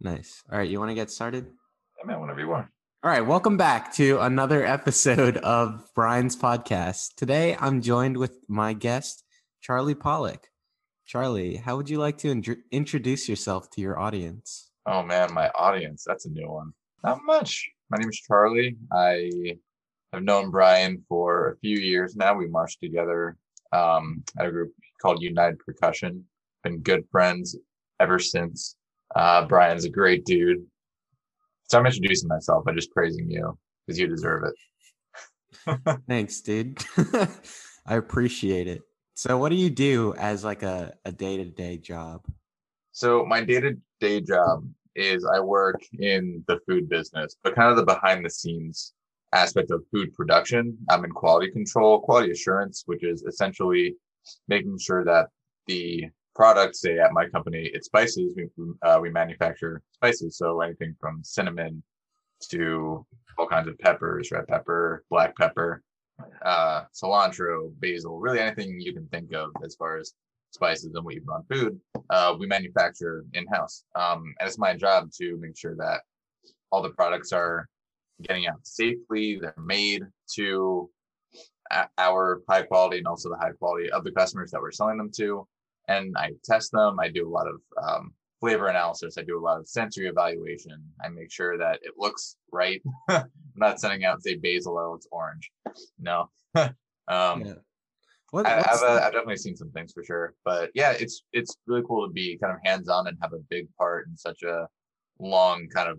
Nice. All right, you want to get started? I mean, whenever you want. All right, welcome back to another episode of Brian's podcast. Today I'm joined with my guest, Charlie Pollock. Charlie, how would you like to in- introduce yourself to your audience? Oh man, my audience, that's a new one. Not much. My name is Charlie. I have known Brian for a few years now. We marched together um, at a group called United Percussion. Been good friends ever since. Uh, Brian's a great dude. So I'm introducing myself by just praising you because you deserve it. Thanks, dude. I appreciate it. So what do you do as like a, a day-to-day job? So my day-to-day job is I work in the food business, but kind of the behind the scenes aspect of food production. I'm in quality control, quality assurance, which is essentially making sure that the products, say at my company, it's spices. We uh, we manufacture spices, so anything from cinnamon to all kinds of peppers, red pepper, black pepper, uh, cilantro, basil, really anything you can think of as far as spices and we even on food, uh, we manufacture in house. Um, and it's my job to make sure that all the products are getting out safely, they're made to our high quality and also the high quality of the customers that we're selling them to. And I test them. I do a lot of um, flavor analysis. I do a lot of sensory evaluation. I make sure that it looks right. I'm not sending out say basil or it's orange. No. um, yeah. What, I, have uh, I've definitely seen some things for sure, but yeah, it's it's really cool to be kind of hands on and have a big part in such a long kind of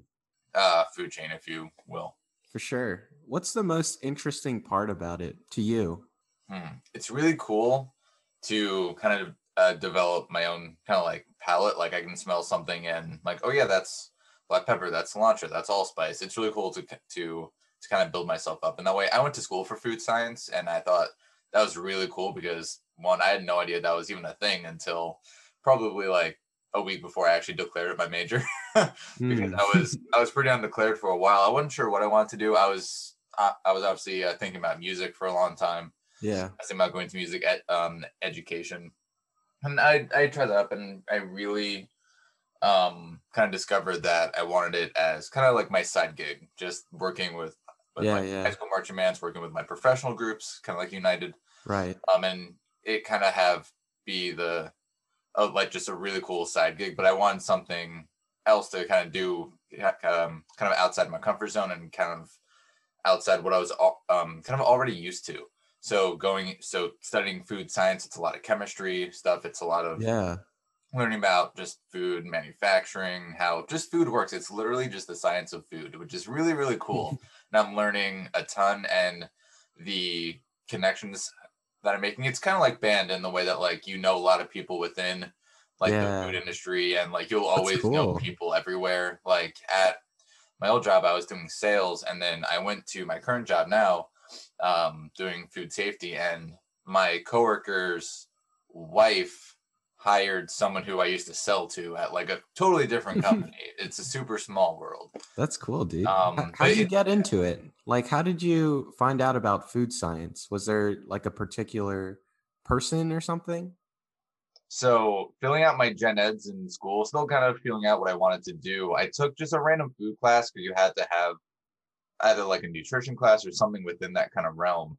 uh, food chain, if you will. For sure. What's the most interesting part about it to you? Hmm. It's really cool to kind of uh, develop my own kind of like palate. Like I can smell something and like, oh yeah, that's black pepper, that's cilantro, that's allspice. It's really cool to to to kind of build myself up in that way. I went to school for food science, and I thought that was really cool because one, I had no idea that was even a thing until probably like a week before I actually declared it my major because mm. I was I was pretty undeclared for a while. I wasn't sure what I wanted to do. I was I, I was obviously uh, thinking about music for a long time. Yeah, I was thinking about going to music ed, um, education, and I I tried that up, and I really um kind of discovered that I wanted it as kind of like my side gig, just working with, with yeah, my yeah. high school marching bands, working with my professional groups, kind of like United, right? Um, and it kind of have be the of like just a really cool side gig, but I wanted something else to kind of do, um, kind of outside my comfort zone and kind of outside what I was um, kind of already used to. So going, so studying food science, it's a lot of chemistry stuff. It's a lot of yeah, learning about just food manufacturing, how just food works. It's literally just the science of food, which is really really cool. and I'm learning a ton, and the connections that I'm making. It's kind of like band in the way that like you know a lot of people within like yeah. the food industry and like you'll always cool. know people everywhere. Like at my old job I was doing sales and then I went to my current job now um doing food safety and my coworker's wife hired someone who I used to sell to at like a totally different company. it's a super small world. That's cool, dude. Um, how did you get into it? Like, how did you find out about food science? Was there like a particular person or something? So, filling out my gen eds in school, still kind of feeling out what I wanted to do. I took just a random food class because you had to have either like a nutrition class or something within that kind of realm.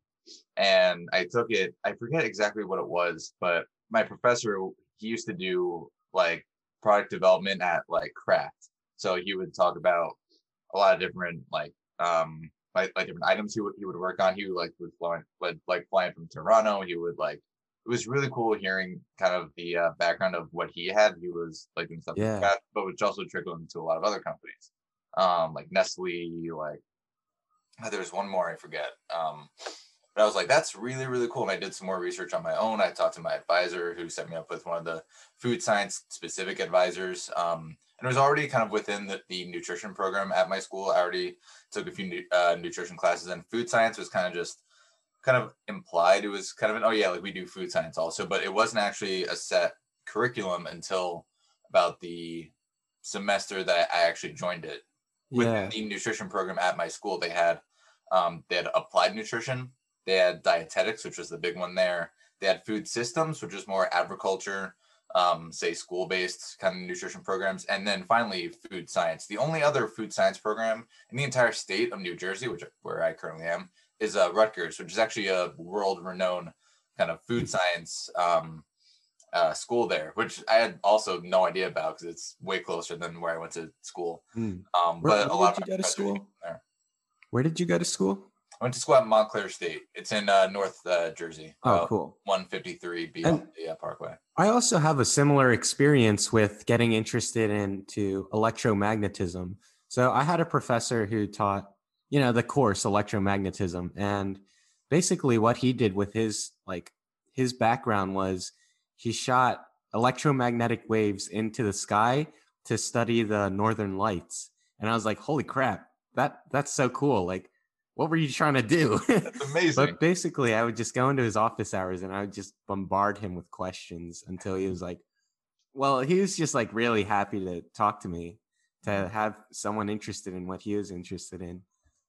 And I took it, I forget exactly what it was, but my professor he used to do like product development at like Kraft. So he would talk about a lot of different like um like, like different items he would he would work on. He would like would fly like like flying from Toronto. He would like it was really cool hearing kind of the uh, background of what he had. He was like doing stuff yeah. like that, but which also trickled into a lot of other companies, um, like Nestle. Like there's one more I forget. Um, but I was like, that's really, really cool. And I did some more research on my own. I talked to my advisor who set me up with one of the food science specific advisors. Um, and it was already kind of within the, the, nutrition program at my school. I already took a few uh, nutrition classes, and food science was kind of just kind of implied. It was kind of an, oh, yeah, like we do food science also, but it wasn't actually a set curriculum until about the semester that I actually joined it. Yeah. The nutrition program at my school, they had um, they had applied nutrition, they had dietetics, which was the big one there. They had food systems, which was more agriculture, um, say school based kind of nutrition programs, and then finally food science. The only other food science program in the entire state of New Jersey, which where I currently am, is uh, Rutgers, which is actually a world renowned kind of food science um, uh, school there, which I had also no idea about because it's way closer than where I went to school. Hmm. Um, Where- but a lot of go to school? There. Where did you go to school? I went to school at Montclair State. It's in uh, North uh, Jersey. Oh, cool. 153 beyond the uh, Parkway. I also have a similar experience with getting interested into electromagnetism. So I had a professor who taught, you know, the course electromagnetism and basically what he did with his like his background was he shot electromagnetic waves into the sky to study the northern lights. And I was like, "Holy crap. That that's so cool. Like what were you trying to do?" It's amazing. But basically, I would just go into his office hours and I would just bombard him with questions until he was like, well, he was just like really happy to talk to me, to mm-hmm. have someone interested in what he was interested in.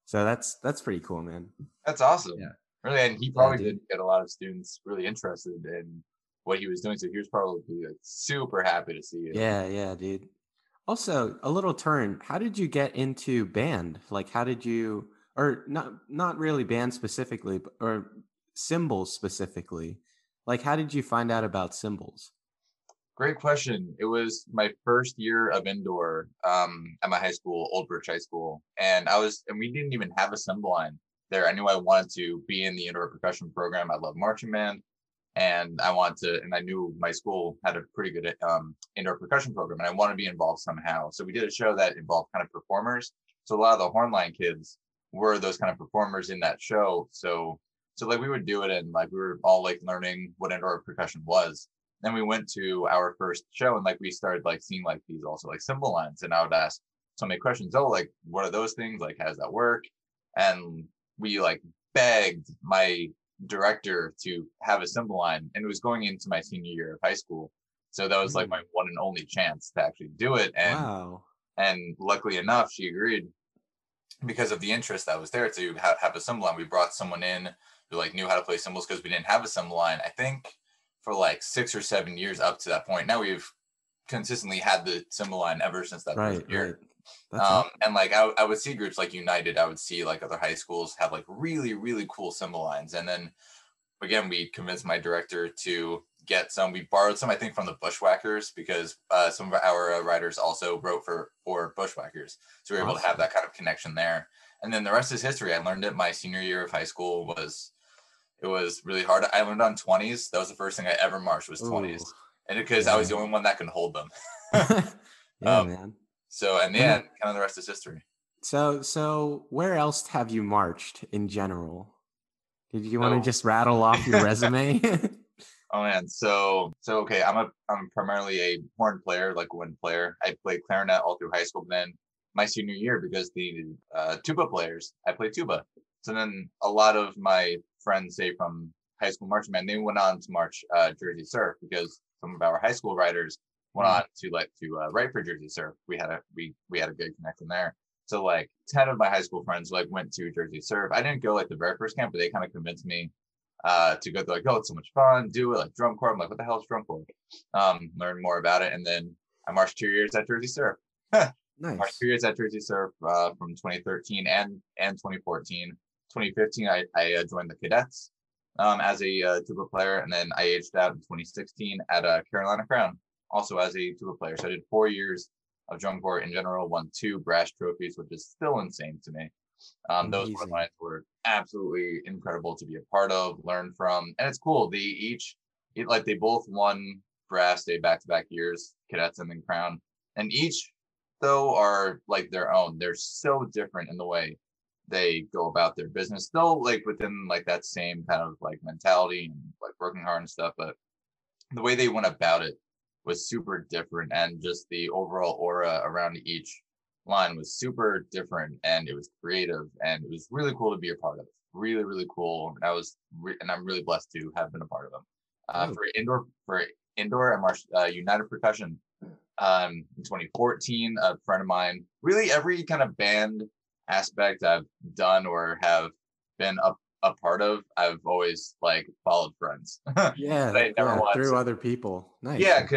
So that's that's pretty cool, man. That's awesome. Yeah. Really, and he probably dude. did get a lot of students really interested in what he was doing. So he was probably like, super happy to see you. Yeah, yeah, dude. Also, a little turn. How did you get into band? Like, how did you, or not, not really band specifically, but, or cymbals specifically? Like, how did you find out about cymbals? Great question. It was my first year of indoor um, at my high school, Old Bridge High School, and I was, and we didn't even have a cymbal line there. I knew I wanted to be in the indoor percussion program. I love marching band, and I wanted to, and I knew my school had a pretty good um, indoor percussion program, and I wanted to be involved somehow. So we did a show that involved kind of performers. So a lot of the hornline kids were those kind of performers in that show. So, so like we would do it, and like we were all like learning what indoor percussion was then we went to our first show and like we started like seeing like these also like cymbal lines and i would ask so many questions oh like what are those things like how does that work and we like begged my director to have a cymbal line and it was going into my senior year of high school. So that was like mm. my one and only chance to actually do it and wow. and luckily enough she agreed because of the interest that was there to have, have a cymbal line we brought someone in who like knew how to play cymbals because we didn't have a cymbal line i think for like six or seven years up to that point now we've consistently had the cymbal line ever since that Right, year. right. Um, and like I, I would see groups like united i would see like other high schools have like really really cool cymbal lines and then again we convinced my director to get some we borrowed some i think from the bushwhackers because uh, some of our uh, writers also wrote for for bushwhackers so we were able to have that kind of connection there. And then the rest is history. I learned it my senior year of high school was it was really hard. I learned on 20s that was the first thing i ever marched was 20s Ooh. and because i was the only one that can hold them. Yeah, Um, man. So and Yeah. then kind of the rest is history So, so where else have you marched in general? Did you want to just rattle off your resume? Oh man, so so okay, I'm a I'm primarily a horn player, like a wind player. I played clarinet all through high school, but then my senior year because the uh, tuba players, I played tuba. So then a lot of my friends, say from high school marching band, they went on to march uh, Jersey Surf because some of our high school writers went on to like to uh, write for Jersey Surf. We had a we we had a good connection there. So like ten of my high school friends like went to Jersey Surf. I didn't go like the very first camp, but they kind of convinced me uh, to go. They're like, oh, it's so much fun. Do it like drum corps. I'm like, what the hell is drum corps? Um, learn more about it, and then I marched two years at Jersey Surf. Marched nice. two years at Jersey Surf uh, from 2013 and and 2014. 2015, I I uh, joined the cadets um, as a uh, tuba player, and then I aged out in 2016 at uh, Carolina Crown, also as a tuba player. So I did four years of drum corps in general, won two brass trophies, which is still insane to me. Um, those lines were absolutely incredible to be a part of, learn from, and it's cool. They each, it, like they both won brass day back to back years, cadets and then crown, and each though are like their own. They're so different in the way they go about their business. Still like within like that same kind of like mentality and like working hard and stuff, but the way they went about it was super different and just the overall aura around each line was super different and it was creative and it was really cool to be a part of really really cool and i was re- and i'm really blessed to have been a part of them uh, Oh. for indoor for indoor i marched uh, united percussion um in 2014 a friend of mine really every kind of band aspect i've done or have been a, a part of i've always like followed friends Yeah, I never yeah, through other people. Nice. yeah,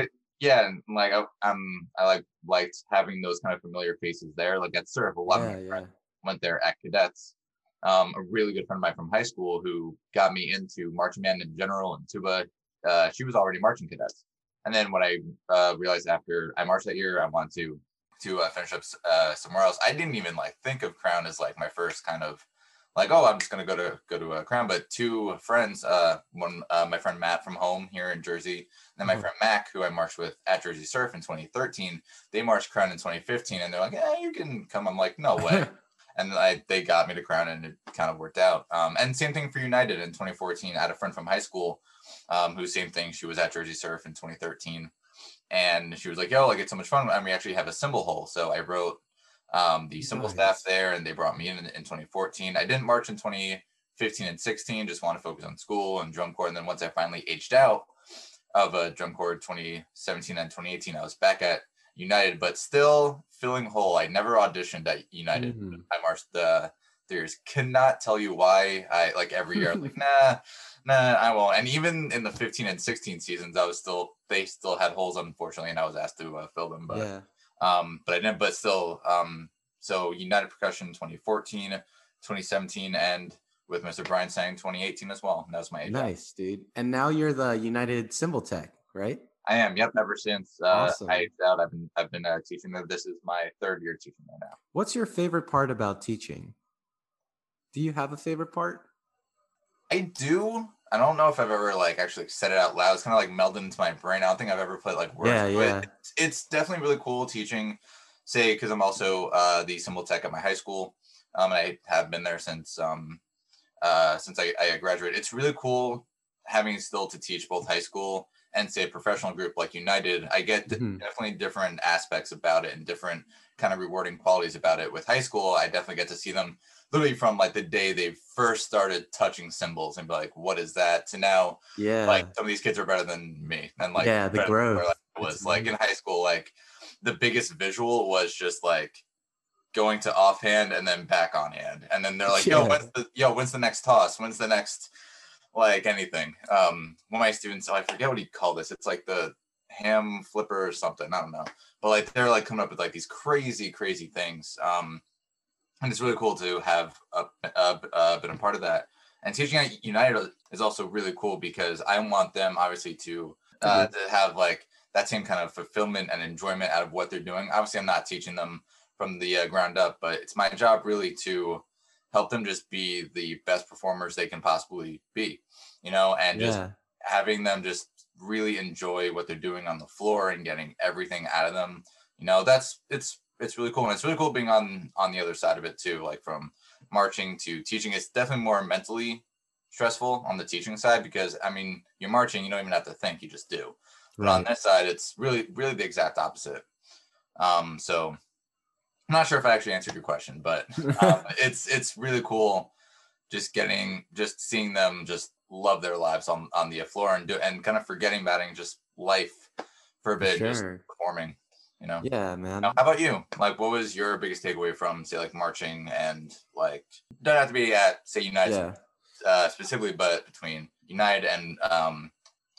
yeah, and like I, I'm I like liked having those kind of familiar faces there. Like at surf, a lot Yeah, of my yeah. friends went there at cadets. Um, a really good friend of mine from high school who got me into marching band in general and tuba. Uh, she was already marching cadets, and then when I uh, realized after I marched that year, I wanted to to uh, finish up uh, somewhere else. I didn't even like think of Crown as like my first kind of like oh I'm just gonna go to go to a Crown. But two friends, uh, one uh, my friend Matt from home here in Jersey, and then my Mhm. friend Mac, who I marched with at Jersey Surf in 2013, they marched Crown in 2015, and they're like, "Yeah, you can come." I'm like, "No way." and I they got me to Crown, and it kind of worked out. Um, and same thing for United in 2014. I had a friend from high school, um, who same thing. She was at Jersey Surf in 2013, and she was like, "Yo, like it's so much fun." And we actually have a cymbal hole, so I wrote um, the cymbal staff there, and they brought me in, in in 2014. I didn't march in 2015 and 16. Just want to focus on school and drum corps. And then once I finally aged out of a drum corps 2017 and 2018, I was back at United, but still filling hole. I never auditioned at United. Mhm. I marched the there's cannot tell you why I like every year I'm like nah nah I won't and even in the 15 and 16 seasons I was still they still had holes unfortunately and I was asked to uh, fill them but yeah. Um but I didn't but still um so United Percussion 2014 2017 and with Mr. Brian Sang 2018 as well that was my age Nice, dude. And now you're the United Cymbal Tech, right? I am yep ever since uh, Awesome. I out I've been I've been uh, teaching them this is my third year teaching right now What's your favorite part about teaching? Do you have a favorite part? I do. I don't know if I've ever like actually said it out loud. It's kind of like melded into my brain. I don't think I've ever played like words. Yeah, yeah. It's, it's definitely really cool teaching. Say because I'm also uh, the cymbal tech at my high school. Um, and I have been there since um, uh, since I, I graduated. It's really cool having still to teach both high school and say a professional group like United. I get Mhm. definitely different aspects about it and different kind of rewarding qualities about it. With high school, I definitely get to see them literally from like the day they first started touching cymbals and be like, what is that? To now, Yeah. like some of these kids are better than me. And like, Yeah, the than where, growth. like, I It's was like in high school, like the biggest visual was just like going to offhand and then back on hand. And then they're like, yo, when's the yo, when's the next toss? When's the next like anything? Um one of my students, oh, I forget what he called this. It's like the ham flipper or something. I don't know. But like they're like coming up with like these crazy, crazy things. Um and it's really cool to have uh, uh, uh, been a part of that. And teaching at United is also really cool because I want them obviously to uh, to have like that same kind of fulfillment and enjoyment out of what they're doing. Obviously, I'm not teaching them from the uh, ground up, but it's my job really to help them just be the best performers they can possibly be, you know, and just yeah. having them just really enjoy what they're doing on the floor and getting everything out of them you know that's it's it's really cool and it's really cool being on on the other side of it too like from marching to teaching. It's definitely more mentally stressful on the teaching side because i mean you're marching you don't even have to think you just do. But on this side it's really really the exact opposite. Um so i'm not sure if i actually answered your question but um, it's it's really cool just getting just seeing them just love their lives on on the floor and do and kind of forgetting about it and just life for a bit just Sure. performing you know Yeah, man. now, how about you like what was your biggest takeaway from say like marching and like don't have to be at say united Yeah. uh specifically but between united and um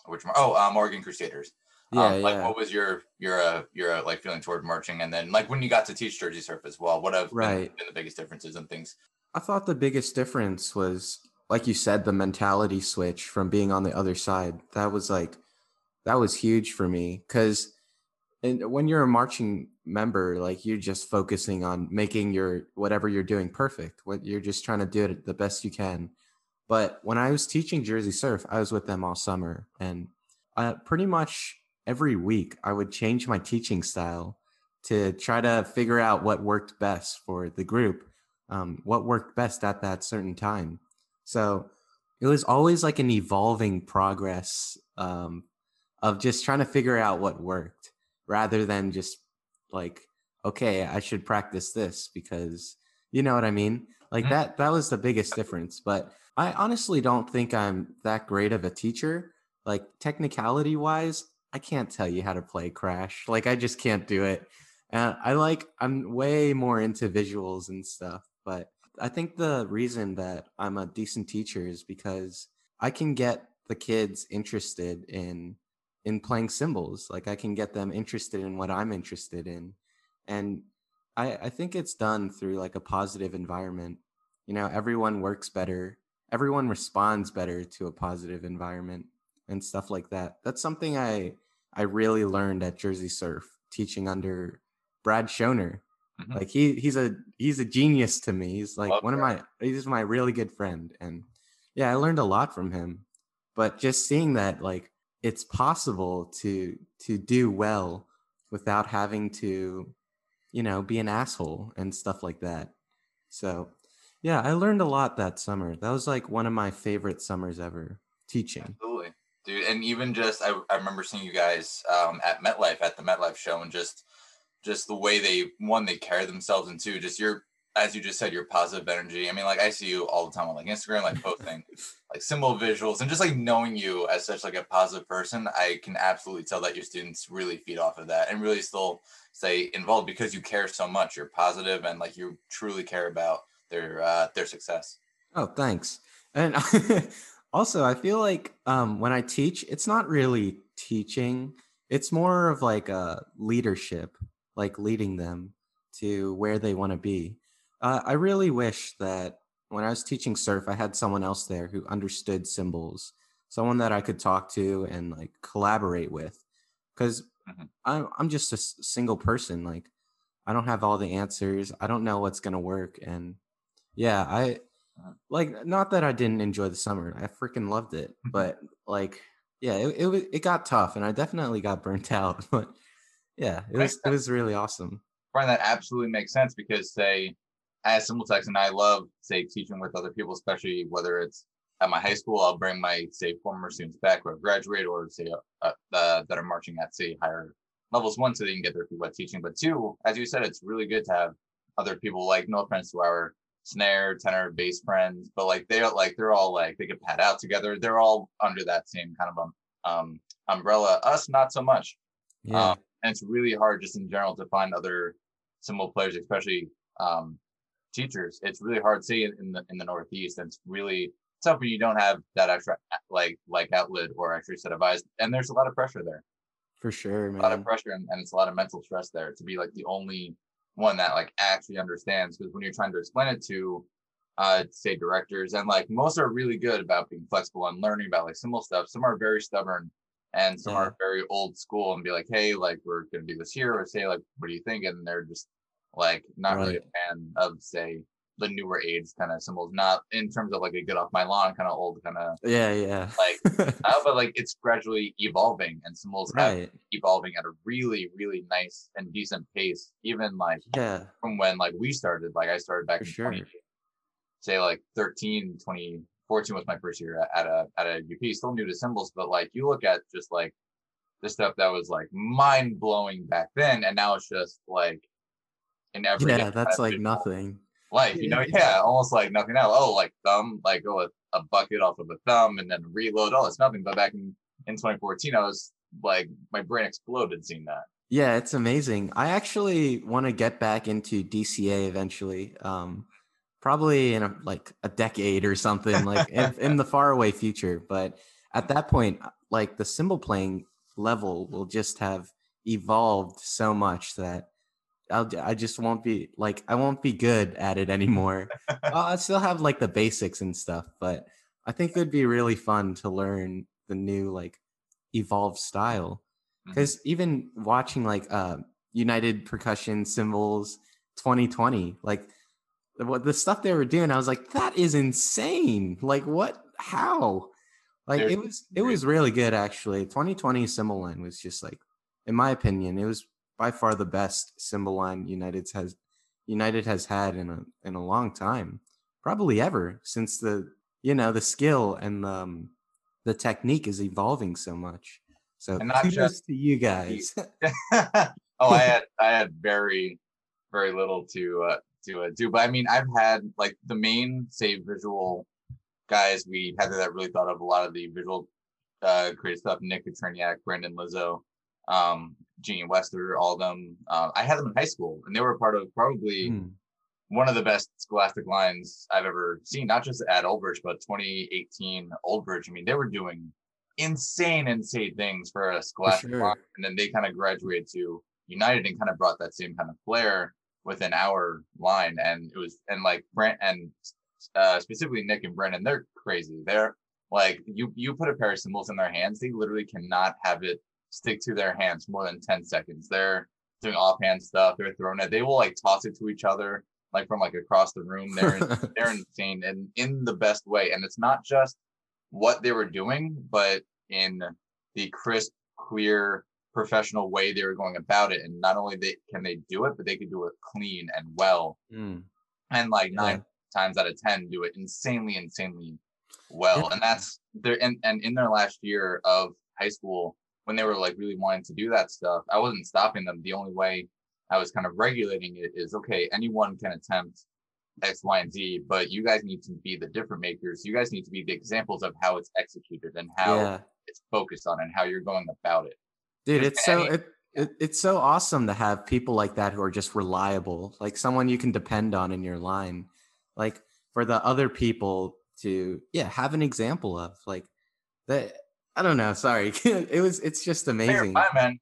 which oh uh, morgan crusaders Yeah, um, like yeah. what was your your uh, your uh, like feeling toward marching and then like when you got to teach jersey surf as well what have been- Right. been the biggest differences and things I thought the biggest difference was, like you said, the mentality switch from being on the other side. That was like, that was huge for me because when you're a marching member, like you're just focusing on making your whatever you're doing perfect. What you're just trying to do it the best you can. But when I was teaching Jersey Surf, I was with them all summer, and uh, pretty much every week I would change my teaching style to try to figure out what worked best for the group um, what worked best at that certain time. So it was always like an evolving progress um, of just trying to figure out what worked rather than just like, okay, I should practice this because you know what I mean? Like Mhm. that, that was the biggest difference. But I honestly don't think I'm that great of a teacher. Like technicality wise, I can't tell you how to play Crash. Like I just can't do it. And I like I'm way more into visuals and stuff, but I think the reason that I'm a decent teacher is because I can get the kids interested in in playing cymbals. Like I can get them interested in what I'm interested in. And I, I think it's done through like a positive environment. You know, everyone works better, everyone responds better to a positive environment and stuff like that. That's something I I really learned at Jersey Surf teaching under Brad Schoner. Mm-hmm. Like he he's a he's a genius to me. He's like Love one of my he's my really good friend. And yeah, I learned a lot from him. But just seeing that like it's possible to to do well without having to you know be an asshole and stuff like that. So yeah i learned a lot that summer. That was like one of my favorite summers ever teaching. Absolutely. Dude and even just i, I remember seeing you guys um, at metlife at the metlife show and just just the way they one they carry themselves and two just your as you just said, your positive energy. I mean, like I see you all the time on like Instagram, like posting like cymbal visuals and just like knowing you as such like a positive person, I can absolutely tell that your students really feed off of that and really still stay involved because you care so much. You're positive and like you truly care about their uh their success. Oh, thanks. And also I feel like um when I teach, it's not really teaching. It's more of like a leadership, like leading them to where they want to be uh, I really wish that when I was teaching surf, I had someone else there who understood cymbals, someone that I could talk to and like collaborate with. Because mm-hmm. I'm I'm just a single person. Like I don't have all the answers. I don't know what's gonna work. And yeah, I uh-huh. like not that I didn't enjoy the summer. I freaking loved it. But like, yeah, it, it it got tough, and I definitely got burnt out. But yeah, it was it was really awesome. Brian, that absolutely makes sense because say as cymbal tech and I love say teaching with other people, especially whether it's at my high school, I'll bring my say former students back who have graduated or say uh, uh, that are marching at say higher levels. One, so they can get their feet wet teaching, but two, as you said, it's really good to have other people like no offense to our snare, tenor, bass friends, but like they're like they're all like they get pad out together. They're all under that same kind of um, um umbrella. Us, not so much. Yeah. Um, and it's really hard just in general to find other cymbal players, especially um, teachers. It's really hard to see in the in the Northeast. And it's really tough when you don't have that extra like like outlet or extra set of eyes. And there's a lot of pressure there. For sure, man. A lot of pressure and, and it's a lot of mental stress there to be like the only one that like actually understands. Because when you're trying to explain it to uh say directors and like most are really good about being flexible and learning about like simple stuff. Some are very stubborn and some yeah. are very old school and be like, hey, like we're gonna do this here, or say like, what do you think? And they're just like, not right. really a fan of say the newer age kind of cymbals, not in terms of like a get off my lawn kind of old kind of yeah, yeah. Like, uh, but like it's gradually evolving, and cymbals right. have evolving at a really, really nice and decent pace. Even like yeah, from when like we started, like I started back For in sure. 20, say like 13, 2014 was my first year at a at a UP. Still new to cymbals, but like you look at just like the stuff that was like mind blowing back then, and now it's just like in every yeah that's like nothing. life you know? Yeah. Almost like nothing else oh like thumb like go with a bucket off of a thumb and then reload oh it's nothing. But back in in 2014 i was like my brain exploded seeing that. Yeah it's amazing. I actually want to get back into dca eventually um probably in a, like a decade or something like in, in the far away future. But at that point like the cymbal playing level will just have evolved so much that I'll, I just won't be like I won't be good at it anymore. I still have like the basics and stuff, but I think it'd be really fun to learn the new like evolved style. Because mm-hmm. even watching like uh United Percussion Cymbals 2020, like what the stuff they were doing, I was like, that is insane. Like what? How? Like it was it was really good actually. 2020 cymbal line was just like, in my opinion, it was by far the best cymbal line United has United has had in a in a long time, probably ever since the you know the skill and the, um, the technique is evolving so much. So and not just to you guys. oh, I had I had very very little to uh, to uh, do, but I mean I've had like the main say visual guys we had that really thought of a lot of the visual uh, creative stuff. Nick Katriniak, Brandon Lizzo, um, Gene Wester, all of them. Uh, I had them in high school, and they were part of probably mm. one of the best scholastic lines I've ever seen. Not just at Old Bridge, but 2018 Old Bridge. I mean, they were doing insane, insane things for a Scholastic sure. line. And then they kind of graduated to United and kind of brought that same kind of flair within our line. And it was and like Brent and uh, specifically Nick and Brendan, they're crazy. They're like you you put a pair of cymbals in their hands, they literally cannot have it stick to their hands more than 10 seconds. They're doing offhand stuff, they're throwing it, they will like toss it to each other like from like across the room. They're they're insane and in the best way. And it's not just what they were doing, but in the crisp, clear, professional way they were going about it. And not only they can they do it, but they can do it clean and well. Mm, And like Yeah. nine times out of ten do it insanely, insanely well. Yeah. And that's their and, and in their last year of high school, when they were like really wanting to do that stuff, I wasn't stopping them. The only way I was kind of regulating it is okay, anyone can attempt X, Y, and Z, but you guys need to be the different makers. You guys need to be the examples of how it's executed and how yeah. it's focused on and how you're going about it. Dude, it's so any- it, it it's so awesome to have people like that who are just reliable, like someone you can depend on in your line. Like for the other people to yeah, have an example of like that I don't know, sorry. it was it's just amazing. fine, man.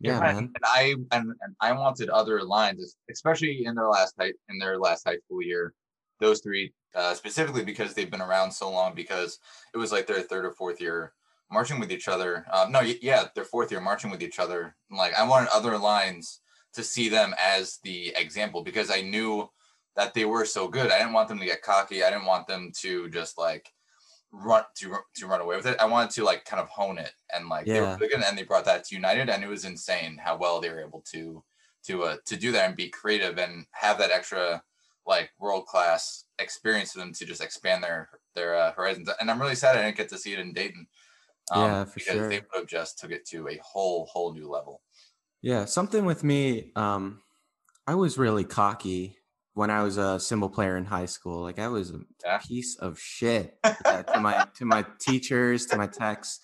You're Yeah, fine. man. And I and, and I wanted other lines, especially in their last high in their last high school year. Those three uh, specifically because they've been around so long. Because it was like their third or fourth year marching with each other. Um, no, yeah, their fourth year marching with each other. Like I wanted other lines to see them as the example because I knew that they were so good. I didn't want them to get cocky. I didn't want them to just like run to to run away with it. I wanted to like kind of hone it and like they were Yeah. really good, and they brought that to United, and it was insane how well they were able to to uh, to do that and be creative and have that extra like world class experience for them to just expand their their uh, horizons. And I'm really sad I didn't get to see it in Dayton. um, Yeah, for because sure. they would have just took it to a whole whole new level. Yeah, something with me, um, I was really cocky when I was a cymbal player in high school. Like I was a Yeah. piece of shit yeah, to my to my teachers, to my techs,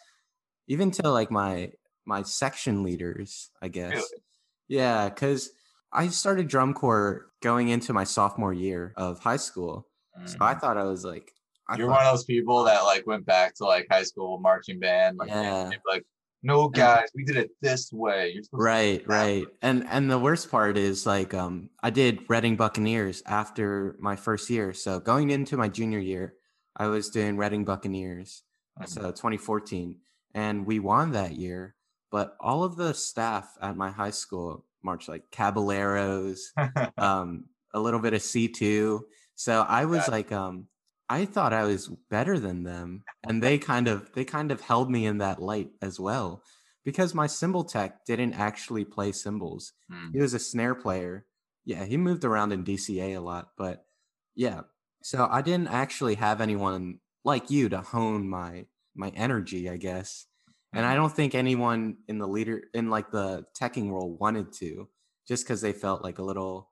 even to like my my section leaders, I guess. Really? Yeah, because I started drum corps going into my sophomore year of high school. So I thought I was like, I Mm. You're thought- one of those people that like went back to like high school marching band, like, Yeah. like, no guys, we did it this way. You're supposed to do right right way." and and the worst part is like um i did reading buccaneers after my first year so going into my junior year i was doing reading buccaneers Mhm. so 2014 and we won that year but all of the staff at my high school marched like caballeros um a little bit of c2 so i was like um i thought i was better than them and they kind of they kind of held me in that light as well because my cymbal tech didn't actually play cymbals Hmm. he was a snare player yeah he moved around in dca a lot but yeah so i didn't actually have anyone like you to hone my my energy i guess and i Mhm. don't think anyone in the leader in like the teching role wanted to just because they felt like a little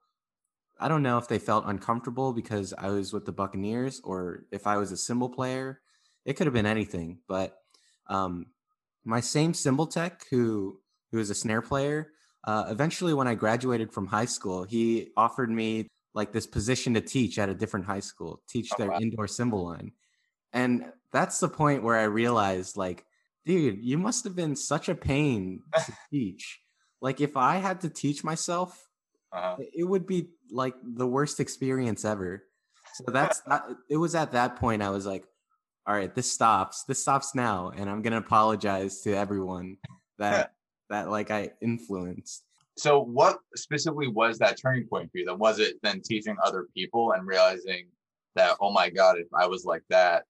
i don't know if they felt uncomfortable because i was with the buccaneers or if i was a cymbal player it could have been anything but um my same cymbal tech who who was a snare player uh, eventually when i graduated from high school he offered me like this position to teach at a different high school teach Oh, their wow. indoor cymbal line and that's the point where i realized like dude you must have been such a pain to teach like if i had to teach myself Uh-huh. it would be like the worst experience ever so that's that, it was at that point i was like all right this stops this stops now and i'm gonna apologize to everyone that that like i influenced So what specifically was that turning point for you? Then was it then teaching other people and realizing that, oh my God, if I was like that,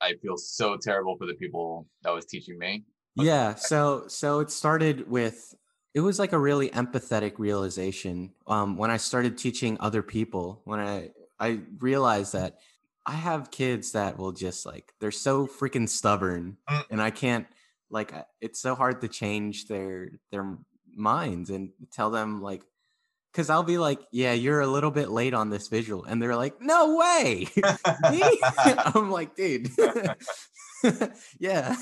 I feel so terrible for the people that was teaching me. It yeah so so it started with it was like a really empathetic realization um when i started teaching other people when i i realized that i have kids that will just like they're so freaking stubborn Mm. and i can't like it's so hard to change their their minds and tell them like because i'll be like yeah you're a little bit late on this visual and they're like no way! I'm like dude. Yeah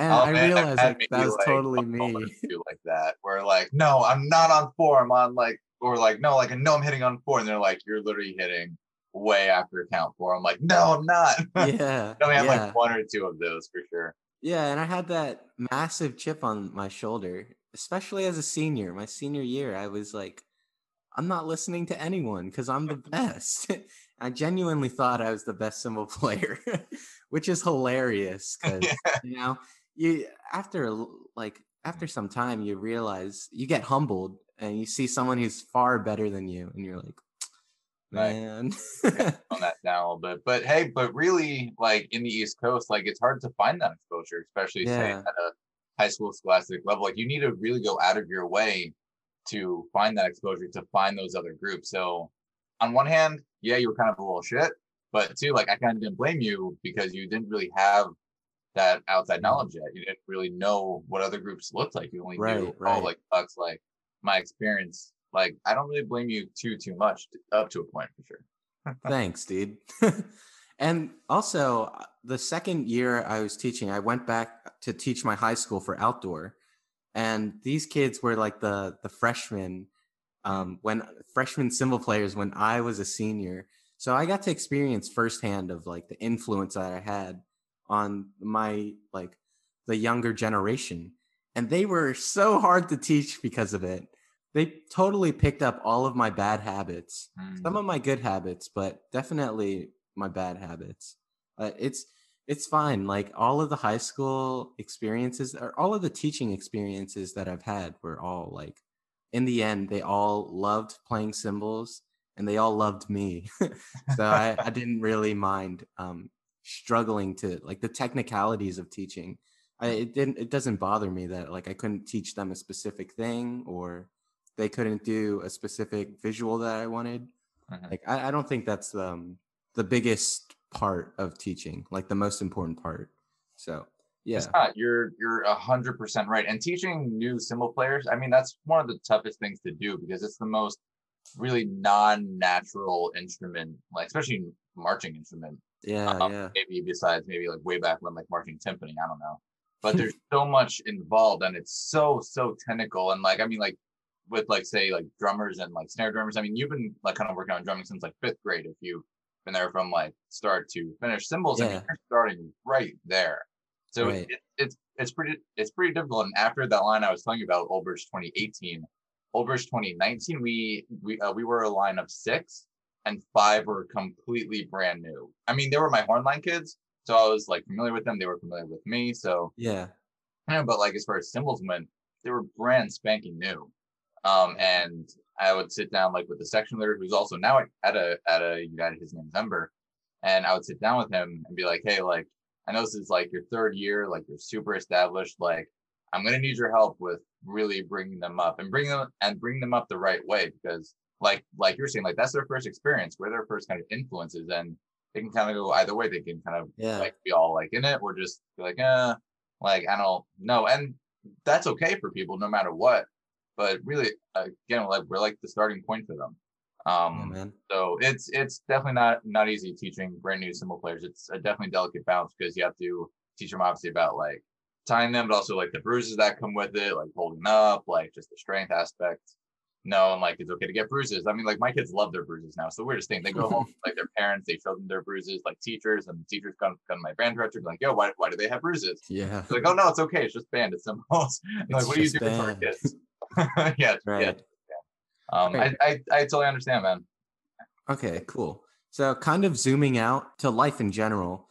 and Oh, i man, realized like that was like, totally me like that, where like, no, I'm not on four. I'm on like, or like, no, like, no, I'm hitting on four, and they're like, you're literally hitting way after count four. I'm like, no, I'm not. yeah I only have yeah like one or two of those for sure. Yeah, and I had that massive chip on my shoulder, especially as a senior. My senior year, I was like, I'm not listening to anyone because I'm the best. I genuinely thought I was the best cymbal player, which is hilarious because you know you after like after some time you realize you get humbled and you see someone who's far better than you and you're like man on that down a little bit but hey but really like in the east coast like it's hard to find that exposure especially yeah. say at a high school scholastic level like you need to really go out of your way to find that exposure to find those other groups so on one hand yeah you were kind of a little shit but two like i kind of didn't blame you because you didn't really have that outside knowledge yet you didn't really know what other groups looked like you only right, knew right. oh like bucks like my experience like I don't really blame you too too much up to a point for sure. Thanks, dude. and also, uh, the second year I was teaching, I went back to teach my high school for outdoor, and these kids were like the the freshmen um, when freshman cymbal players when I was a senior. So I got to experience firsthand of like the influence that I had on my like the younger generation, and they were so hard to teach because of it. They totally picked up all of my bad habits. Mm. some of my good habits but definitely my bad habits. Uh, it's it's fine. Like all of the high school experiences or all of the teaching experiences that i've had were all like in the end they all loved playing cymbals and they all loved me. So I, I didn't really mind um, struggling to like the technicalities of teaching I, it didn't it doesn't bother me that like i couldn't teach them a specific thing or they couldn't do a specific visual that I wanted. Uh-huh. Like I, I, don't think that's um, the biggest part of teaching, like the most important part. So yeah, it's not. You're you're a hundred percent right. And teaching new cymbal players, I mean, that's one of the toughest things to do because it's the most really non-natural instrument, like especially marching instrument. Yeah, um, yeah. Maybe besides maybe like way back when like marching timpani, I don't know. But there's so much involved and it's so so technical and like I mean like with like say like drummers and like snare drummers. I mean, you've been like kind of working on drumming since like fifth grade. If you've been there from like start to finish cymbals, yeah. I mean, you're starting right there. So right. it, it's it's pretty it's pretty difficult. And after that line I was telling you about Old Bridge 2018, Old Bridge 2019, we we uh, we were a line of six, and five were completely brand new. I mean, they were my hornline kids, so I was like familiar with them. They were familiar with me. So yeah, yeah. But like as far as cymbals went, they were brand spanking new. Um, and I would sit down like with the section leader, who's also now at a at a United. His name's Ember, and I would sit down with him and be like, "Hey, like I know this is like your third year, like you're super established. Like I'm gonna need your help with really bringing them up and bring them and bring them up the right way because like like you're saying, like that's their first experience, we're their first kind of influences, and they can kind of go either way. They can kind of yeah. like be all like in it, or just be like, uh, like I don't know, and that's okay for people no matter what. But really again like we're like the starting point for them. Um yeah, so it's it's definitely not not easy teaching brand new cymbal players. It's a definitely delicate balance because you have to teach them obviously about like tying them but also like the bruises that come with it like holding up like just the strength aspect no and like it's okay to get bruises. I mean like my kids love their bruises now. So we're just thing. They go home like their parents they show them their bruises like teachers and teachers come come to my band director be like yo why, why do they have bruises? Yeah. They're like oh no it's okay. It's just band. It's cymbals like what are you doing for our kids? Yeah, right. yeah. Um, I, I, I totally understand, man. Okay, cool. So, kind of zooming out to life in general,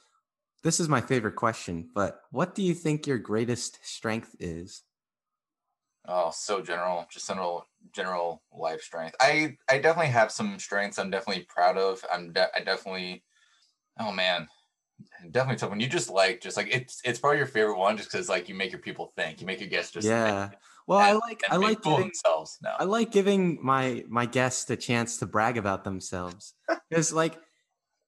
this is my favorite question, but what do you think your greatest strength is? Oh, so general, just general, general life strength. I, I definitely have some strengths. I'm definitely proud of. I'm, de- I definitely, oh man, definitely tough when you just like, just like it's, it's probably your favorite one, just because like you make your people think, you make your guests just yeah. Think. Well, and, I like I like giving themselves now. I like giving my my guests a chance to brag about themselves because like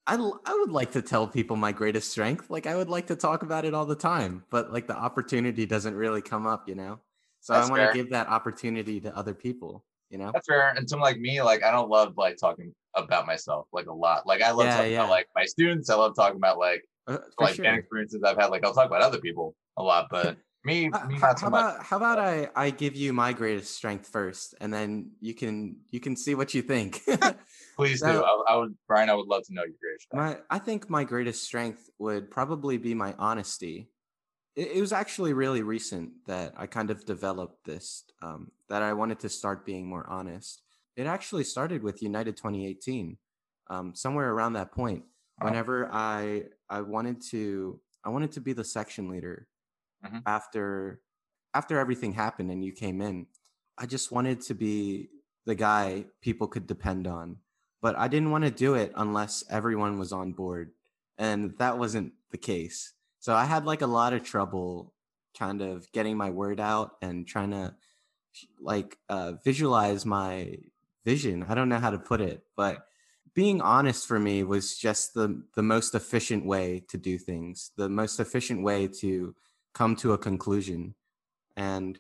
I I would like to tell people my greatest strength. Like I would like to talk about it all the time, but like the opportunity doesn't really come up, you know. So That's I want to give that opportunity to other people. You know. That's fair. And someone like me, like I don't love like talking about myself like a lot. Like I love yeah, talking yeah. about like my students. I love talking about like uh, like sure. experiences I've had. Like I'll talk about other people a lot, but me, me how, how about how about I I give you my greatest strength first, and then you can you can see what you think. Please so, do. I, I, would, Brian. I would love to know your greatest. Strength. My I think my greatest strength would probably be my honesty. It, it was actually really recent that I kind of developed this, um, that I wanted to start being more honest. It actually started with United 2018, um, somewhere around that point. Whenever I I wanted to I wanted to be the section leader Mhm. after after everything happened and you came in. I just wanted to be the guy people could depend on, but I didn't want to do it unless everyone was on board, and that wasn't the case. So I had like a lot of trouble kind of getting my word out and trying to like uh, visualize my vision. I don't know how to put it, but being honest for me was just the the most efficient way to do things, the most efficient way to come to a conclusion, and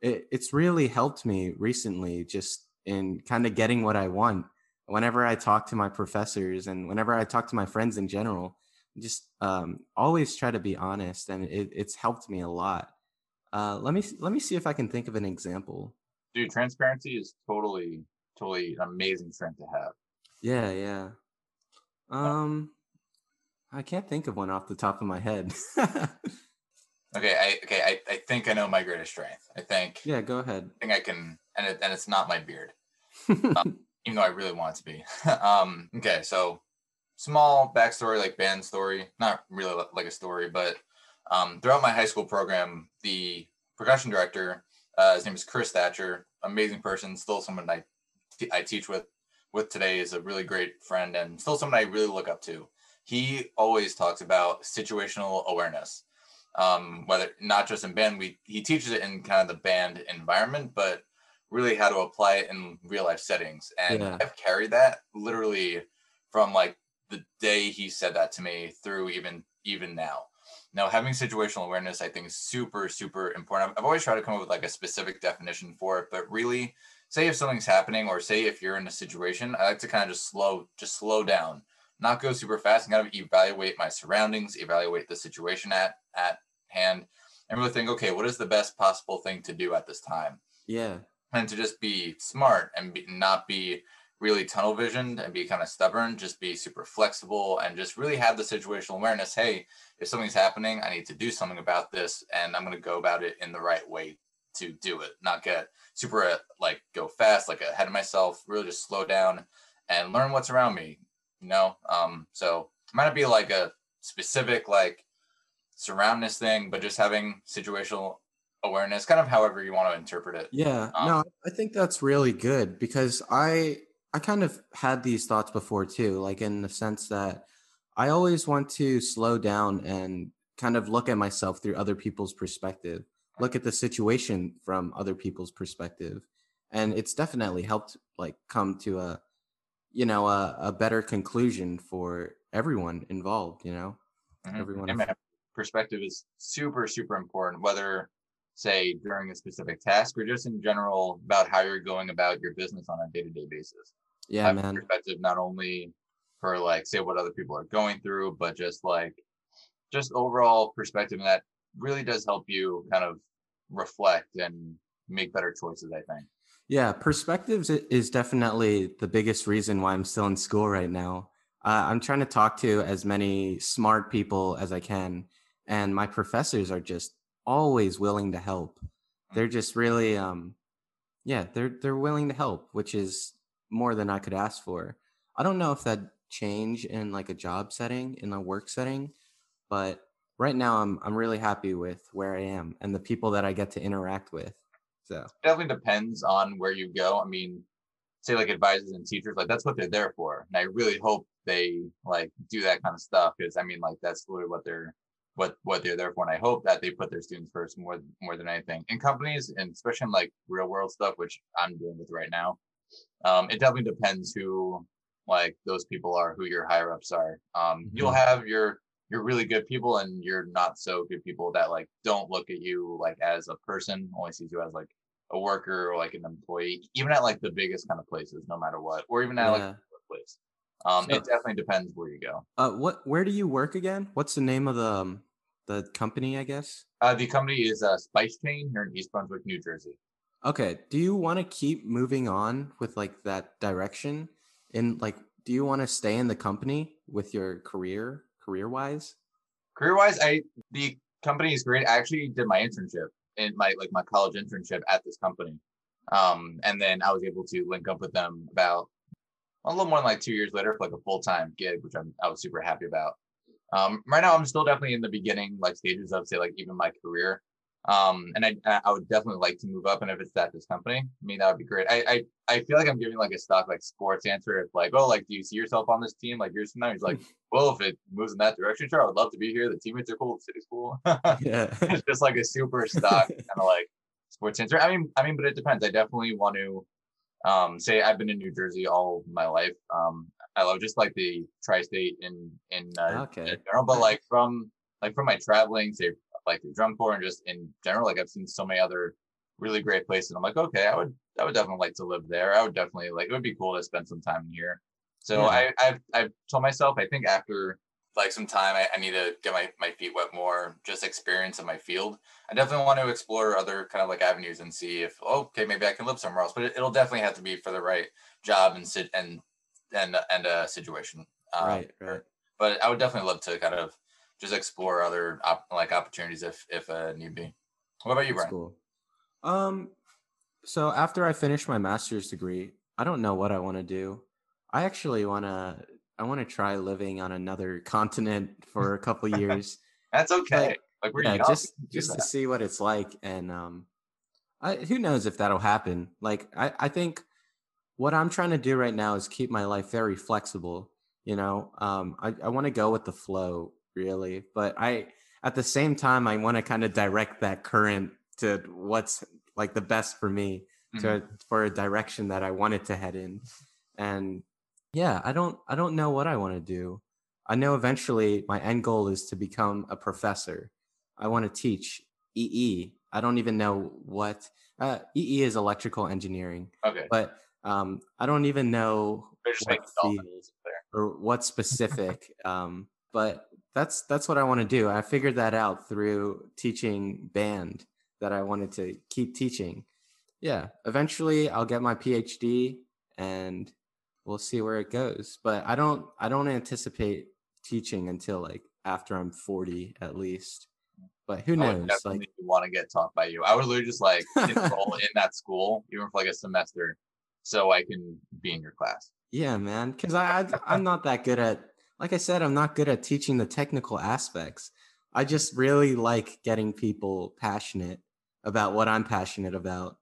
it, it's really helped me recently just in kind of getting what I want. Whenever I talk to my professors and whenever I talk to my friends in general, just um, always try to be honest, and it, it's helped me a lot. Uh, let me let me see if I can think of an example. Dude, transparency is totally, totally an amazing strength to have. Yeah, yeah. Um, I can't think of one off the top of my head. Okay, I okay, I, I think I know my greatest strength. I think yeah, go ahead. I think I can and it, and it's not my beard. even though I really want it to be. um, okay, so small backstory, like band story, not really like a story, but um, throughout my high school program, the percussion director, uh, his name is Chris Thatcher, amazing person, still someone I, t- I teach with with today is a really great friend and still someone I really look up to. He always talks about situational awareness. Um, whether not just in band, we he teaches it in kind of the band environment, but really how to apply it in real life settings. And Yeah. I've carried that literally from like the day he said that to me through even even now. Now having situational awareness I think is super super important. I've, I've always tried to come up with like a specific definition for it, but really say if something's happening or say if you're in a situation, I like to kind of just slow just slow down, not go super fast and kind of evaluate my surroundings, evaluate the situation at at hand and really think, okay, what is the best possible thing to do at this time? yeah, and to just be smart and be, not be really tunnel visioned and be kind of stubborn just be super flexible and just really have the situational awareness hey if something's happening i need to do something about this and i'm going to go about it in the right way to do it not get super uh, like go fast like ahead of myself really just slow down and learn what's around me you know um so it might not be like a specific like surroundness thing but just having situational awareness kind of however you want to interpret it yeah. Um, no, I think that's really good because I I kind of had these thoughts before too, like in the sense that I always want to slow down and kind of look at myself through other people's perspective, look at the situation from other people's perspective, and it's definitely helped like come to a you know a, a better conclusion for everyone involved. You know, Mhm. everyone. Perspective is super, super important, whether say during a specific task or just in general about how you're going about your business on a day-to-day basis. Yeah, Having man. Perspective not only for like say what other people are going through, but just like just overall perspective and that really does help you kind of reflect and make better choices, I think. Yeah, perspectives is definitely the biggest reason why I'm still in school right now. Uh, I'm trying to talk to as many smart people as I can, and my professors are just always willing to help. They're just really, um, yeah, they're they're willing to help, which is more than I could ask for. I don't know if that change in like a job setting, in a work setting, but right now I'm I'm really happy with where I am and the people that I get to interact with. So definitely depends on where you go. I mean, say like advisors and teachers, like that's what they're there for. And I really hope they like do that kind of stuff because I mean, like that's literally what they're what what they're there for. And I hope that they put their students first more more than anything. In companies and especially in like real world stuff, which I'm dealing with right now, um, it definitely depends who like those people are, who your higher ups are. Um, you'll Mhm. have your your really good people and your not so good people that like don't look at you like as a person, only sees you as like a worker or like an employee, even at like the biggest kind of places, no matter what, or even at like yeah. a workplace. Um, So- it definitely depends where you go. Uh, what? Where do you work again? What's the name of the um, the company? I guess. Uh, the company is uh, Spice Chain here in East Brunswick, New Jersey. Okay. Do you want to keep moving on with like that direction? And like, do you want to stay in the company with your career, career wise? Career wise, I the company is great. I actually did my internship in my like my college internship at this company. Um, and then I was able to link up with them about a little more than like two years later for like a full time gig, which I'm I was super happy about. Um, right now, I'm still definitely in the beginning like stages of say like even my career. Um, and I I would definitely like to move up, and if it's at this company, I mean that would be great. I I, I feel like I'm giving like a stock like sports answer. If like oh like do you see yourself on this team like years from now? He's like well if it moves in that direction, sure I would love to be here. The teammates are cool, the city's cool. Yeah. it's just like a super stock kind of like sports answer. I mean I mean but it depends. I definitely want to um say I've been in New Jersey all my life. Um I love just like the tri-state in in, uh, Okay. in general, but like from like from my traveling, say like the drum corps and just in general, like I've seen so many other really great places. I'm like, okay, I would I would definitely like to live there. I would definitely like it would be cool to spend some time here. So Yeah. I I've I've told myself I think after like some time I, I need to get my, my feet wet more, just experience in my field. I definitely want to explore other kind of like avenues and see if oh, okay maybe I can live somewhere else. But it, it'll definitely have to be for the right job and sit and and and a situation. Um, right, right. but I would definitely love to kind of just explore other op- like opportunities if if uh, need be. What about you, Brian? cool. Um, so after I finish my master's degree, I don't know what I want to do. I actually want to. I want to try living on another continent for a couple years. That's okay. Like we're yeah, just we can do just to see what it's like, and um, I who knows if that'll happen. Like I, I think what I'm trying to do right now is keep my life very flexible. You know, um, I, I want to go with the flow, really, but I at the same time I want to kind of direct that current to what's like the best for me Mhm. to for a direction that I wanted to head in. And yeah, I don't I don't know what I want to do. I know eventually my end goal is to become a professor. I want to teach EE. I don't even know what uh, EE is electrical engineering, Okay. but um, I don't even know what field or what specific. um, but that's that's what I want to do. I figured that out through teaching band that I wanted to keep teaching. Yeah, eventually I'll get my PhD and we'll see where it goes. But I don't I don't anticipate teaching until like after I'm 40 at least. But who knows? definitely Like want to get taught by you. I would literally just like enroll in that school, even for like a semester, so I can be in your class. Yeah, man. Because I I'm not that good at like I said, I'm not good at teaching the technical aspects. I just really like getting people passionate about what I'm passionate about,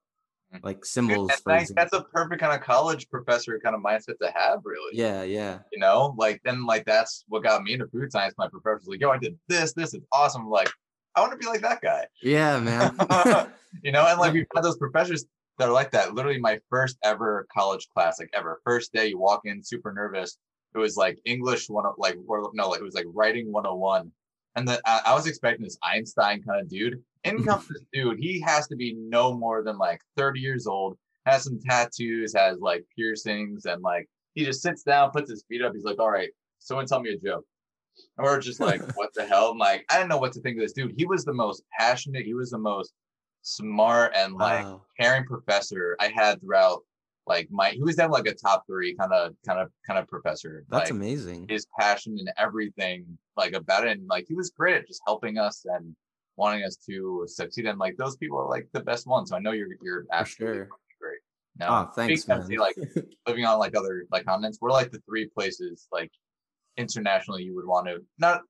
Mhm. like Dude, cymbals. that's, For nice. that's a perfect kind of college professor kind of mindset to have, really. Yeah, yeah, You know, like then like that's what got me into food science. My professor's like, yo, I did this, this is awesome. I'm like, I want to be like that guy. yeah, man. you know, and like we've had those professors that are like that. Literally, my first ever college class, like ever, first day you walk in, super nervous. It was like English one, like or, no, like it was like writing 101, and that I, I was expecting this Einstein kind of dude. In comes this dude. He has to be no more than like 30 years old, has some tattoos, has like piercings, and like he just sits down, puts his feet up. He's like, "All right, someone tell me a joke." And we're just like, "What the hell?" I'm like, I didn't know what to think of this dude. He was the most passionate. He was the most smart and like wow. caring professor I had throughout like my he was definitely like a top three kind of kind of kind of professor. That's like amazing. his passion and everything like about it. And like he was great at just helping us and wanting us to succeed. And like those people are like the best ones. So I know you're you're absolutely sure. great. No, Oh, ah, thanks, man. like living on like other like continents. We're like the three places like internationally you would want to not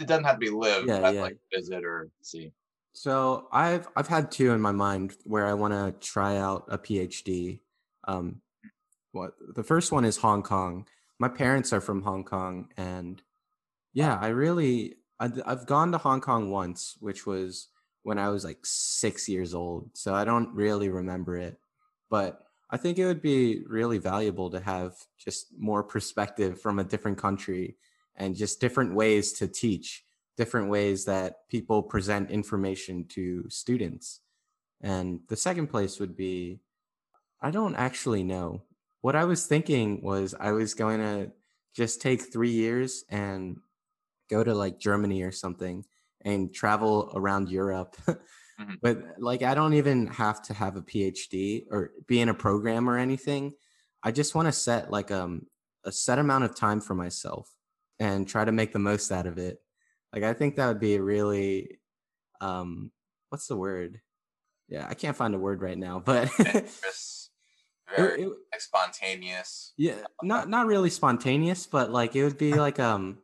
it doesn't have to be live, Yeah, but yeah. like visit or see. So I've I've had two in my mind where I want to try out a PhD. Um, what the first one is Hong Kong. My parents are from Hong Kong, and yeah, I really I've gone to Hong Kong once, which was when I was like six years old. So I don't really remember it, but I think it would be really valuable to have just more perspective from a different country and just different ways to teach different ways that people present information to students. And the second place would be I don't actually know. What I was thinking was I was going to just take three years and go to like Germany or something and travel around Europe. Mhm. But like, I don't even have to have a PhD or be in a program or anything. I just want to set like um, a set amount of time for myself and try to make the most out of it. Like, I think that would be really um what's the word? Yeah, I can't find a word right now, but Adventurous, it- very it- like spontaneous. yeah, not not really spontaneous, but like it would be like um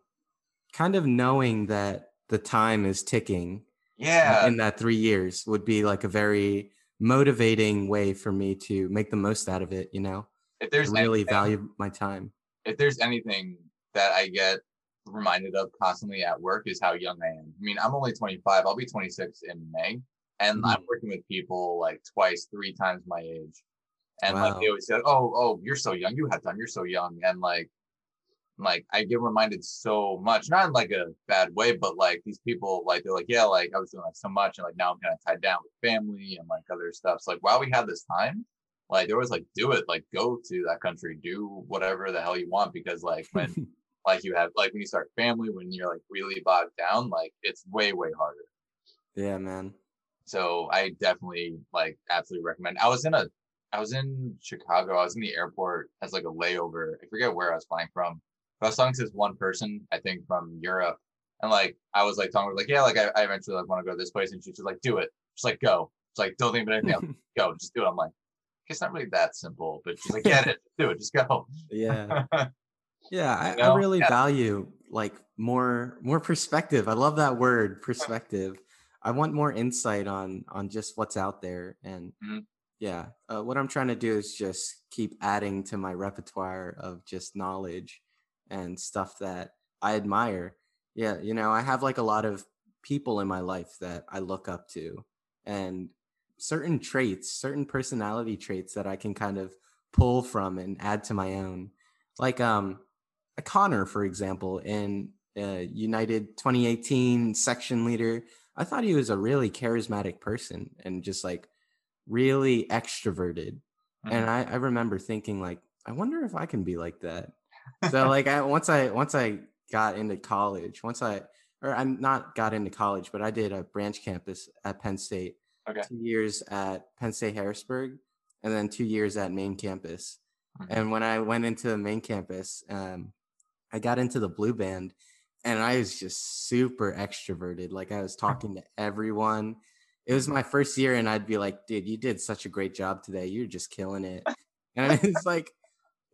kind of knowing that the time is ticking Yeah, in that 3 years would be like a very motivating way for me to make the most out of it, you know. if there's really anything- value my time. if there's anything that I get reminded of constantly at work is how young I am. I mean, I'm only 25. I'll be 26 in May, and I'm Mhm. working with people like twice, three times my age, and like they always say, "Oh, oh, you're so young. You have time. You're so young." And like, like I get reminded so much, not in like a bad way, but like these people, like they're like, "Yeah, like I was doing like so much, and like now I'm kind of tied down with family and like other stuff." So like while we had this time. Like there was like do it like go to that country do whatever the hell you want because like when like you have like when you start family when you're like really bogged down like it's way way harder yeah, man. so i definitely like absolutely recommend i was in a i was in chicago i was in the airport as like a layover i forget where i was flying from but i was talking to this one person i think from europe and like i was like talking to her, like yeah like i, I eventually like want to go to this place and she's just like do it just like go it's like don't think about anything else go just do it i'm like it's not really that simple but she's like get it do it just go yeah. Yeah, I, know? I really Yeah. value like more more perspective. I love that word, perspective. I want more insight on on just what's out there, and Mhm. Yeah, uh, what I'm trying to do is just keep adding to my repertoire of just knowledge and stuff that I admire. Yeah, you know, I have like a lot of people in my life that I look up to, and certain traits, certain personality traits that I can kind of pull from and add to my own. Like um Connor, for example, in uh, United 2018 section leader, I thought he was a really charismatic person and just like really extroverted. And I, I remember thinking like, I wonder if I can be like that. So like I once I once I got into college, once I or I'm not got into college, but I did a branch campus at Penn State. Okay. Two years at Penn State Harrisburg, and then two years at main campus. Mhm. And when I went into the main campus, um, I got into the blue band, and I was just super extroverted. Like I was talking to everyone. It was my first year, and I'd be like, "Dude, you did such a great job today. You're just killing it." And it's like,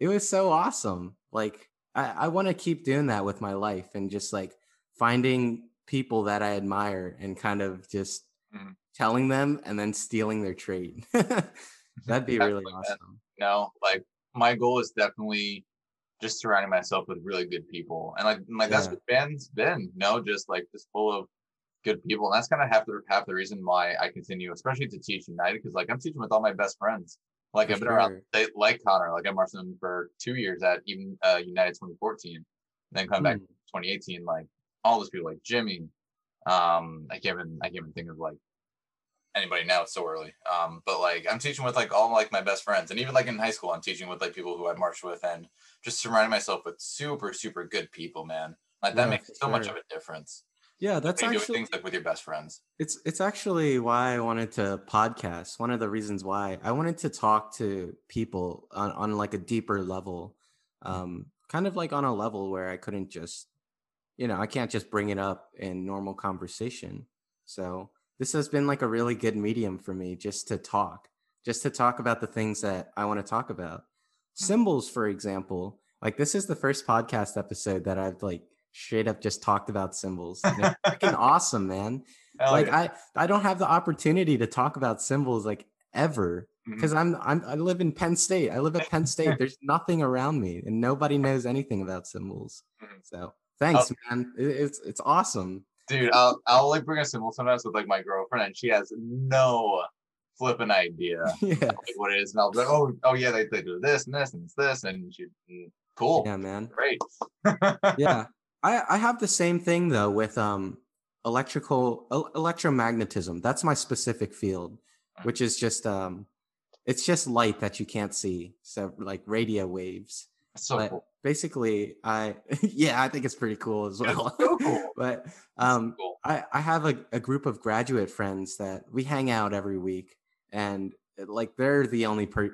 it was so awesome. Like I, I want to keep doing that with my life and just like finding people that I admire and kind of just Mhm. telling them and then stealing their trait. That'd be really awesome. No, like my goal is definitely just surrounding myself with really good people, and like like that's what Ben's been. You know, just like just full of good people, and that's kind of half the half the reason why I continue, especially to teach United, because like I'm teaching with all my best friends. Like For I've been around sure. they, like Connor, like I'm Marson for two years at even uh, United 2014, then come back Hmm. 2018. Like all those people, like Jimmy. Um, I can't even I can't even think of like anybody now. It's so early. Um, but like I'm teaching with like all like my best friends, and even like in high school, I'm teaching with like people who I marched with, and just surrounding myself with super super good people, man. Like that Yeah, makes so much of a difference. Yeah, that's actually things like with your best friends. It's it's actually why I wanted to podcast. One of the reasons why I wanted to talk to people on, on like a deeper level, um, kind of like on a level where I couldn't just, you know, I can't just bring it up in normal conversation. So this has been like a really good medium for me just to talk, just to talk about the things that I want to talk about. Cymbals, for example, like this is the first podcast episode that I've like straight up just talked about cymbals. Freaking awesome, man Hell like yeah. I I don't have the opportunity to talk about cymbals like ever because I'm I'm I live in Penn State. I live at Penn State. There's nothing around me, and nobody knows anything about cymbals. Mhm. So thanks, Oh. man. It, it's it's awesome. dude i'll i'll like bring a cymbal sometimes with like my girlfriend and she has no flipping idea yeah, like what it is and i'll be like oh oh yeah they, they do this and this and it's this and she cool yeah, man. great Yeah, I I have the same thing though with um electrical electromagnetism. That's my specific field, which is just um it's just light that you can't see. So like radio waves. so but cool basically i yeah i think it's pretty cool as well so cool. but um cool. i i have a, a group of graduate friends that we hang out every week and like they're the only per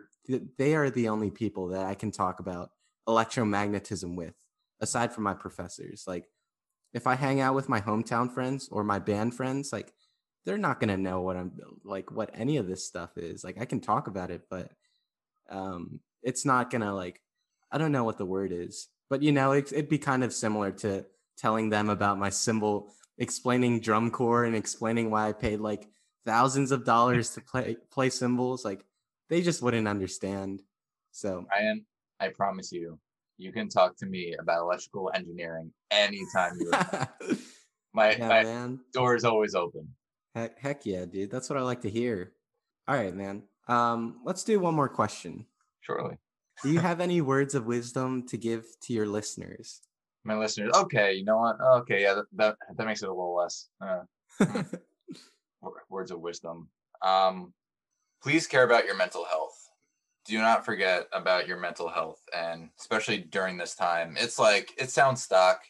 they are the only people that i can talk about electromagnetism with aside from my professors like if i hang out with my hometown friends or my band friends like they're not gonna know what I'm like what any of this stuff is. Like I can talk about it, but um it's not gonna like I don't know what the word is. But you know, it, it'd be kind of similar to telling them about my cymbal, explaining drum corps and explaining why I paid like thousands of dollars to play play cymbals. Like they just wouldn't understand. So Ryan, I promise you, you can talk to me about electrical engineering anytime you want. my yeah, my man. door is always open. Heck, heck yeah, dude. That's what I like to hear. All right, man. Um, let's do one more question. Surely. Do you have any words of wisdom to give to your listeners? My listeners, okay, you know what? Okay, yeah, that that, that makes it a little less. Uh, words of wisdom. Um, please care about your mental health. Do not forget about your mental health, and especially during this time, it's like it sounds stock,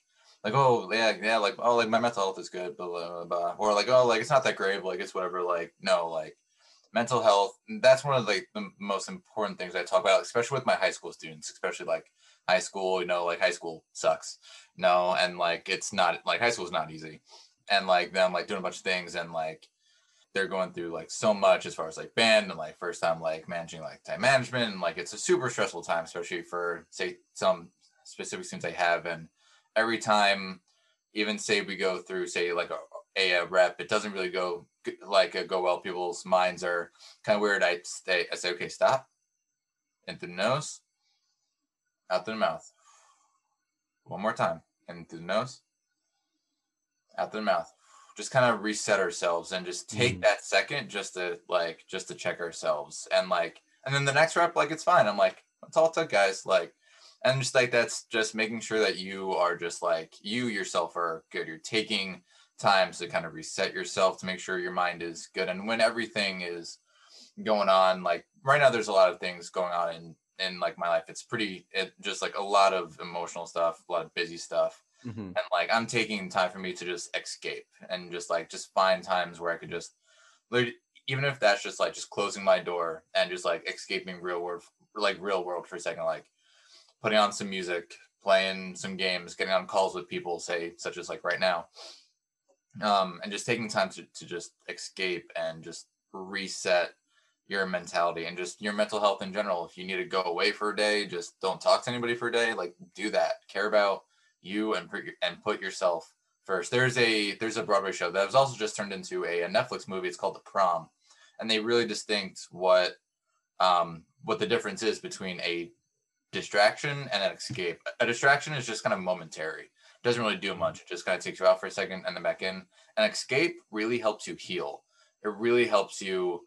like oh yeah yeah like oh like my mental health is good, blah blah blah, or like oh like it's not that grave, like it's whatever. Like no, like mental health. That's one of like the most important things I talk about, especially with my high school students, especially like high school. You know, like high school sucks, no, and like it's not like high school is not easy, and like them like doing a bunch of things and like they're going through like so much as far as like band and like first time like managing like time management and like it's a super stressful time especially for say some specific students I have and every time even say we go through say like a, a, rep it doesn't really go like uh, go well. People's minds are kind of weird. I stay I say okay stop. In through the nose out through the mouth. One more time. In through the nose out through the mouth just kind of reset ourselves and just take Mhm. that second just to like just to check ourselves and like and then the next rep like it's fine. I'm like that's all it took guys. Like and just like that's just making sure that you are just like you yourself are good. You're taking times to kind of reset yourself to make sure your mind is good. And when everything is going on like right now there's a lot of things going on in in like my life. It's pretty it just like a lot of emotional stuff a lot of busy stuff Mhm. and like I'm taking time for me to just escape and just like just find times where I could just even if that's just like just closing my door and just like escaping real world like real world for a second like putting on some music playing some games getting on calls with people say such as like right now um and just taking time to, to just escape and just reset your mentality and just your mental health in general. If you need to go away for a day just don't talk to anybody for a day. Like do that. Care about you and and put yourself first. There's a there's a Broadway show that was also just turned into a, a Netflix movie. It's called The Prom, and they really distinct what um what the difference is between a distraction and an escape. A distraction is just kind of momentary. Doesn't really do much. It just kind of takes you out for a second and then back in. An escape really helps you heal. It really helps you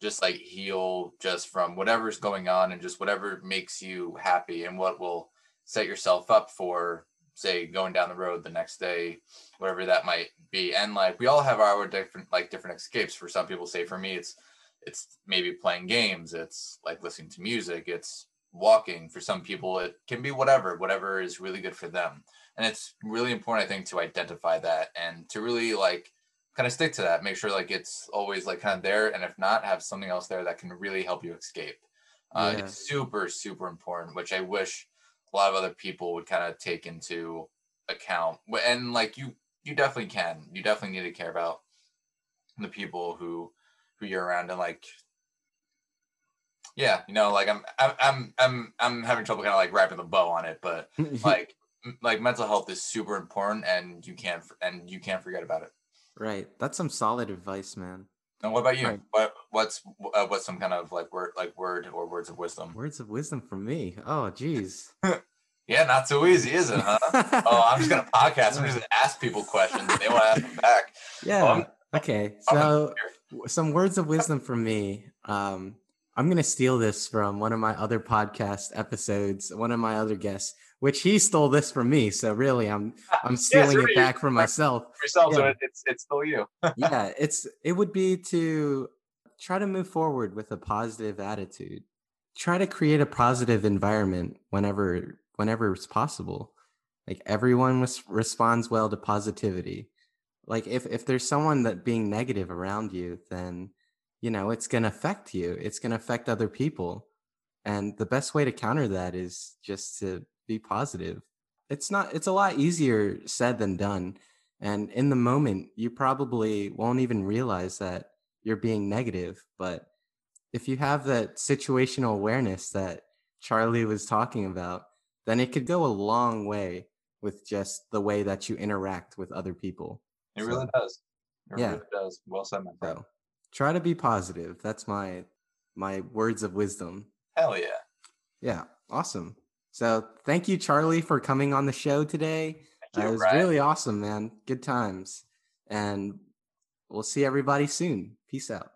just like heal just from whatever's going on and just whatever makes you happy and what will set yourself up for say going down the road the next day whatever that might be. And like we all have our different like different escapes. For some people say for me it's it's maybe playing games it's like listening to music it's walking. For some people it can be whatever whatever is really good for them. And it's really important i think to identify that and to really like kind of stick to that. Make sure like it's always like kind of there. And if not have something else there that can really help you escape. Uh, Yeah. it's super super important which i wish a lot of other people would kind of take into account and like you you definitely can you definitely need to care about the people who who you're around and like yeah you know like i'm i'm i'm i'm, I'm having trouble kind of like wrapping the bow on it but like like mental health is super important and you can't and you can't forget about it right. That's some solid advice, man. And what about you Right. what what's uh, what's some kind of like word like word or words of wisdom Words of wisdom from me. Oh, geez. yeah not so easy is it huh oh i'm just gonna podcast i'm just gonna ask people questions and they want to ask them back Yeah. I'm- okay. So, some words of wisdom from me. Um, I'm gonna steal this from one of my other podcast episodes. One of my other guests, which he stole this from me. So really, I'm I'm stealing right, it back for myself. yourself so Yeah. it, it's it's still you yeah, it's it would be to try to move forward with a positive attitude. Try to create a positive environment whenever whenever it's possible. Like everyone res- responds well to positivity. Like if if there's someone that being negative around you, then you know it's going to affect you. It's going to affect other people. And the best way to counter that is just to be positive. It's not it's a lot easier said than done And in the moment, you probably won't even realize that you're being negative. But if you have that situational awareness that Charlie was talking about, then it could go a long way with just the way that you interact with other people. It So- really does. It Yeah. really does. Well said, my friend. So try to be positive. That's my my words of wisdom. Hell yeah. Yeah, awesome. So thank you, Charlie, for coming on the show today. Thank you, it was really awesome, man. Good times. And we'll see everybody soon. Peace out.